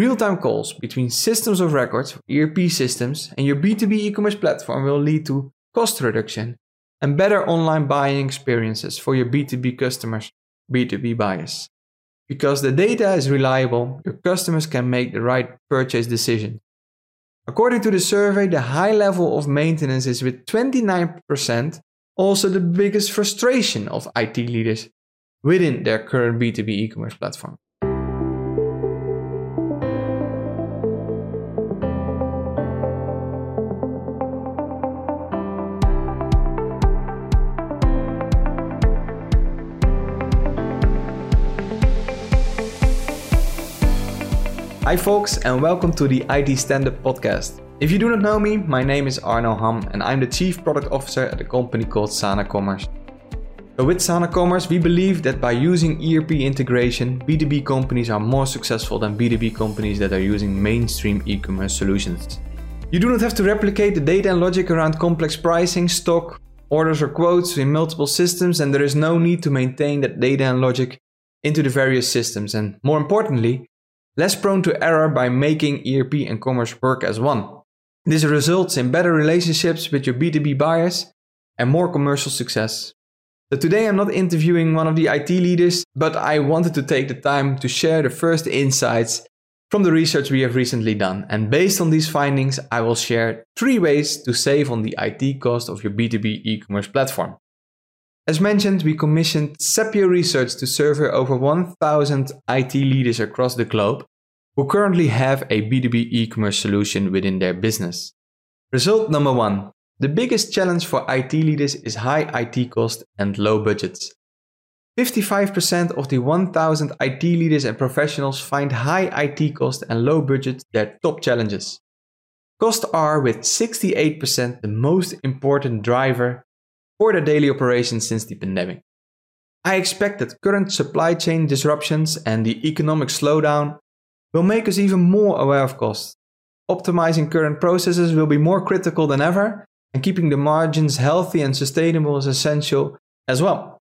Real time calls between systems of record, ERP systems, and your B2B e commerce platform will lead to cost reduction and better online buying experiences for your B2B customers, B2B buyers. Because the data is reliable, your customers can make the right purchase decision. According to the survey, the high level of maintenance is with 29% also the biggest frustration of IT leaders within their current B2B e commerce platform. Hi, folks, and welcome to the IT Stand Up podcast. If you do not know me, my name is Arno Ham, and I'm the Chief Product Officer at a company called Sana Commerce. So with Sana Commerce, we believe that by using ERP integration, B2B companies are more successful than B2B companies that are using mainstream e commerce solutions. You do not have to replicate the data and logic around complex pricing, stock, orders, or quotes in multiple systems, and there is no need to maintain that data and logic into the various systems. And more importantly, less prone to error by making ERP and commerce work as one. This results in better relationships with your B2B buyers and more commercial success. So today I'm not interviewing one of the IT leaders, but I wanted to take the time to share the first insights from the research we have recently done. And based on these findings, I will share three ways to save on the IT cost of your B2B e-commerce platform. As mentioned, we commissioned Sapio Research to survey over 1,000 IT leaders across the globe who currently have a B2B e commerce solution within their business. Result number one the biggest challenge for IT leaders is high IT cost and low budgets. 55% of the 1000 IT leaders and professionals find high IT cost and low budget their top challenges. Costs are, with 68%, the most important driver for their daily operations since the pandemic. I expect that current supply chain disruptions and the economic slowdown will make us even more aware of costs. Optimizing current processes will be more critical than ever, and keeping the margins healthy and sustainable is essential as well.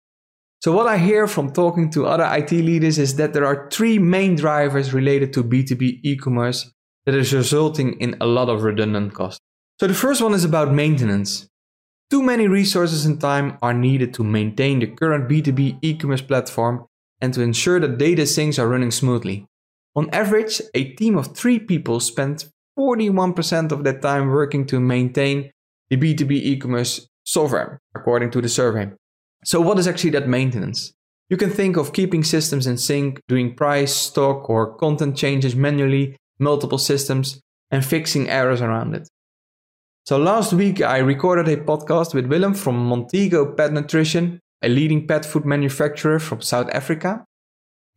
So, what I hear from talking to other IT leaders is that there are three main drivers related to B2B e commerce that is resulting in a lot of redundant costs. So, the first one is about maintenance. Too many resources and time are needed to maintain the current B2B e commerce platform and to ensure that data syncs are running smoothly. On average, a team of three people spend 41% of their time working to maintain the B2B e commerce software, according to the survey. So, what is actually that maintenance? You can think of keeping systems in sync, doing price, stock, or content changes manually, multiple systems, and fixing errors around it. So last week I recorded a podcast with Willem from Montego Pet Nutrition, a leading pet food manufacturer from South Africa.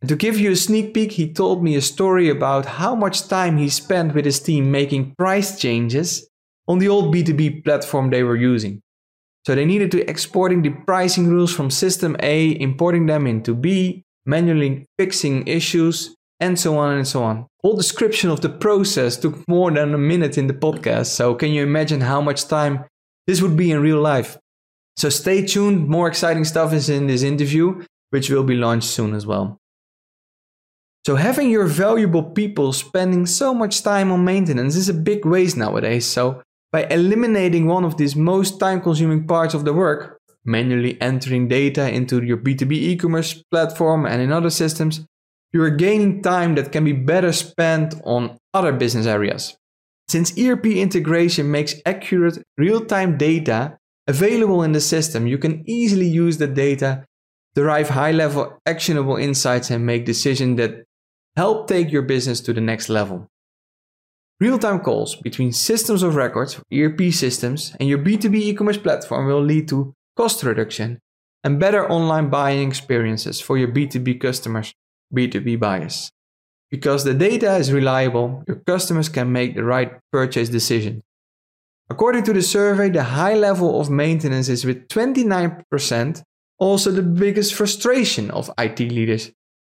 And to give you a sneak peek, he told me a story about how much time he spent with his team making price changes on the old B2B platform they were using. So they needed to exporting the pricing rules from system A, importing them into B, manually fixing issues, and so on and so on. Whole description of the process took more than a minute in the podcast, so can you imagine how much time this would be in real life? So stay tuned, more exciting stuff is in this interview, which will be launched soon as well. So having your valuable people spending so much time on maintenance is a big waste nowadays. So by eliminating one of these most time consuming parts of the work, manually entering data into your B2B e-commerce platform and in other systems, you are gaining time that can be better spent on other business areas. Since ERP integration makes accurate real time data available in the system, you can easily use the data, derive high level actionable insights, and make decisions that help take your business to the next level. Real time calls between systems of records, ERP systems, and your B2B e commerce platform will lead to cost reduction and better online buying experiences for your B2B customers B2B buyers. Because the data is reliable, your customers can make the right purchase decision. According to the survey, the high level of maintenance is with 29% also the biggest frustration of IT leaders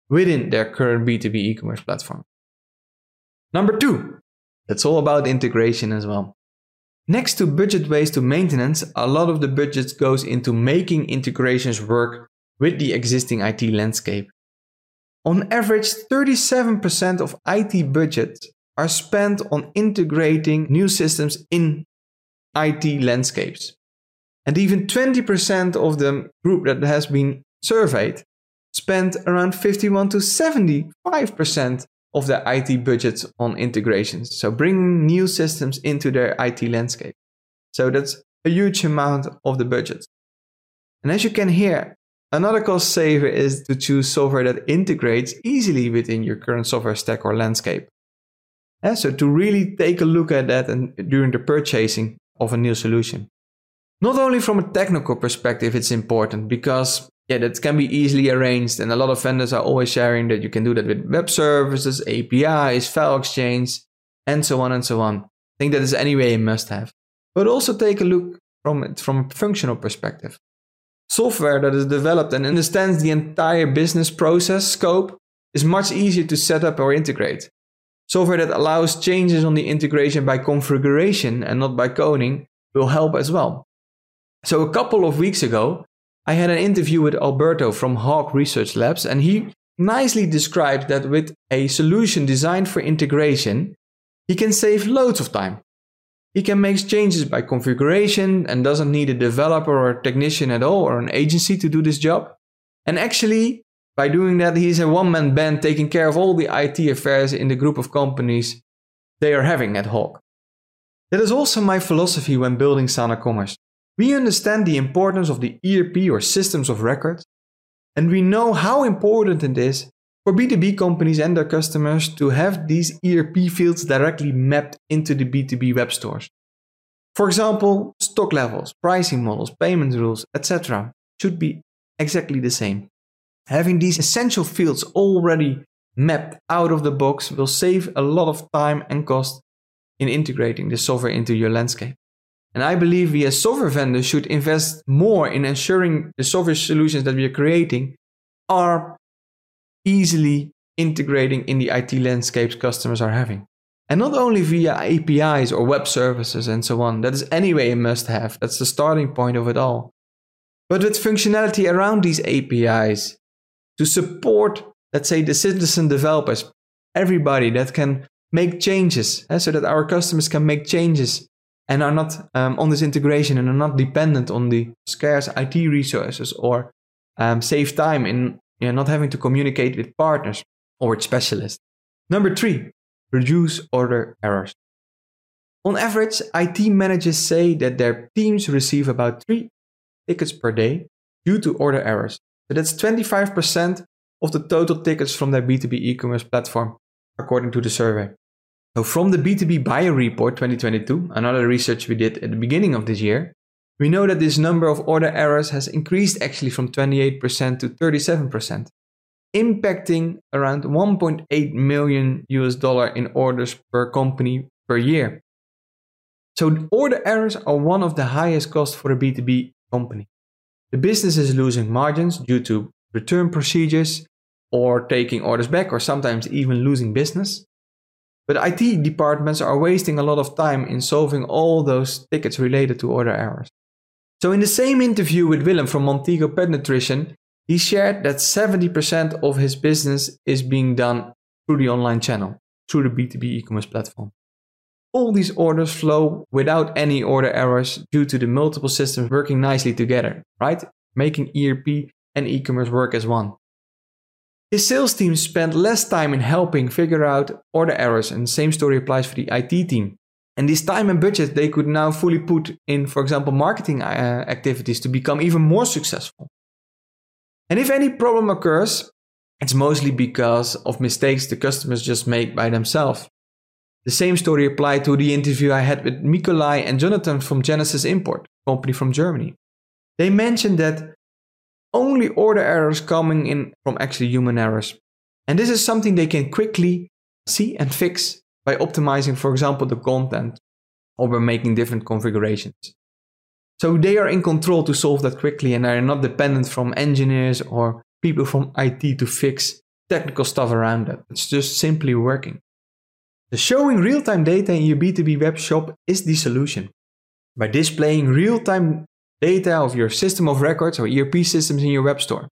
within their current B2B e commerce platform. Number two, it's all about integration as well. Next to budget waste to maintenance, a lot of the budget goes into making integrations work with the existing IT landscape. On average, 37% of IT budgets are spent on integrating new systems in IT landscapes. And even 20% of the group that has been surveyed spent around 51 to 75% of their IT budgets on integrations. So bringing new systems into their IT landscape. So that's a huge amount of the budget. And as you can hear, another cost saver is to choose software that integrates easily within your current software stack or landscape. And so to really take a look at that and during the purchasing of a new solution. Not only from a technical perspective, it's important because yeah, that can be easily arranged, and a lot of vendors are always sharing that you can do that with web services, APIs, file exchange, and so on and so on. I think that is anyway a must have. But also take a look from it from a functional perspective. Software that is developed and understands the entire business process scope is much easier to set up or integrate. Software that allows changes on the integration by configuration and not by coding will help as well. So a couple of weeks ago, I had an interview with Alberto from Hawk Research Labs, and he nicely described that with a solution designed for integration, he can save loads of time. He can make changes by configuration and doesn't need a developer or a technician at all or an agency to do this job. And actually, by doing that, he's a one man band taking care of all the IT affairs in the group of companies they are having at Hawk. That is also my philosophy when building Sana Commerce. We understand the importance of the ERP or systems of record, and we know how important it is for B2B companies and their customers to have these ERP fields directly mapped into the B2B web stores. For example, stock levels, pricing models, payment rules, etc. should be exactly the same. Having these essential fields already mapped out of the box will save a lot of time and cost in integrating the software into your landscape. And I believe we as software vendors should invest more in ensuring the software solutions that we are creating are easily integrating in the IT landscapes customers are having. And not only via APIs or web services and so on, that is anyway a must have. That's the starting point of it all. But with functionality around these APIs to support, let's say, the citizen developers, everybody that can make changes eh, so that our customers can make changes and are not um, on this integration and are not dependent on the scarce IT resources or um, save time in you know, not having to communicate with partners or with specialists. Number three, reduce order errors. On average, IT managers say that their teams receive about three tickets per day due to order errors. So that's 25% of the total tickets from their B2B e commerce platform, according to the survey. So from the B2B Buyer Report 2022, another research we did at the beginning of this year, we know that this number of order errors has increased actually from 28% to 37%, impacting around 1.8 million US dollar in orders per company per year. So order errors are one of the highest costs for a B2B company. The business is losing margins due to return procedures or taking orders back or sometimes even losing business. But IT departments are wasting a lot of time in solving all those tickets related to order errors. So, in the same interview with Willem from Montego Pet Nutrition, he shared that 70% of his business is being done through the online channel, through the B2B e commerce platform. All these orders flow without any order errors due to the multiple systems working nicely together, right? Making ERP and e commerce work as one. His sales team spent less time in helping figure out order errors, and the same story applies for the IT team. And this time and budget they could now fully put in, for example, marketing uh, activities to become even more successful. And if any problem occurs, it's mostly because of mistakes the customers just make by themselves. The same story applied to the interview I had with Nikolai and Jonathan from Genesis Import, company from Germany. They mentioned that only order errors coming in from actually human errors. And this is something they can quickly see and fix by optimizing, for example, the content or by making different configurations. So they are in control to solve that quickly and are not dependent from engineers or people from IT to fix technical stuff around that. It's just simply working. The showing real-time data in your B2B web shop is the solution. By displaying real-time data of your system of records or ERP systems in your web store.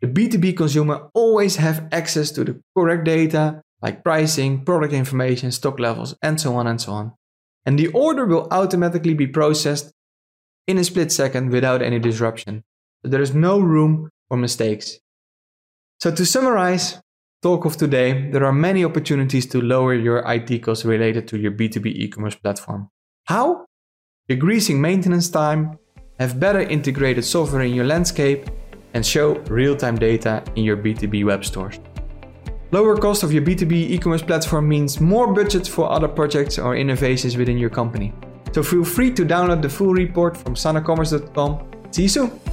the B2B consumer always have access to the correct data like pricing, product information, stock levels, and so on and so on. And the order will automatically be processed in a split second without any disruption. So there is no room for mistakes. So to summarize, talk of today, there are many opportunities to lower your IT costs related to your B2B e-commerce platform. How? Decreasing maintenance time, have better integrated software in your landscape, and show real-time data in your B2B web stores. Lower cost of your B2B e-commerce platform means more budget for other projects or innovations within your company. So feel free to download the full report from sanacommerce.com. See you soon!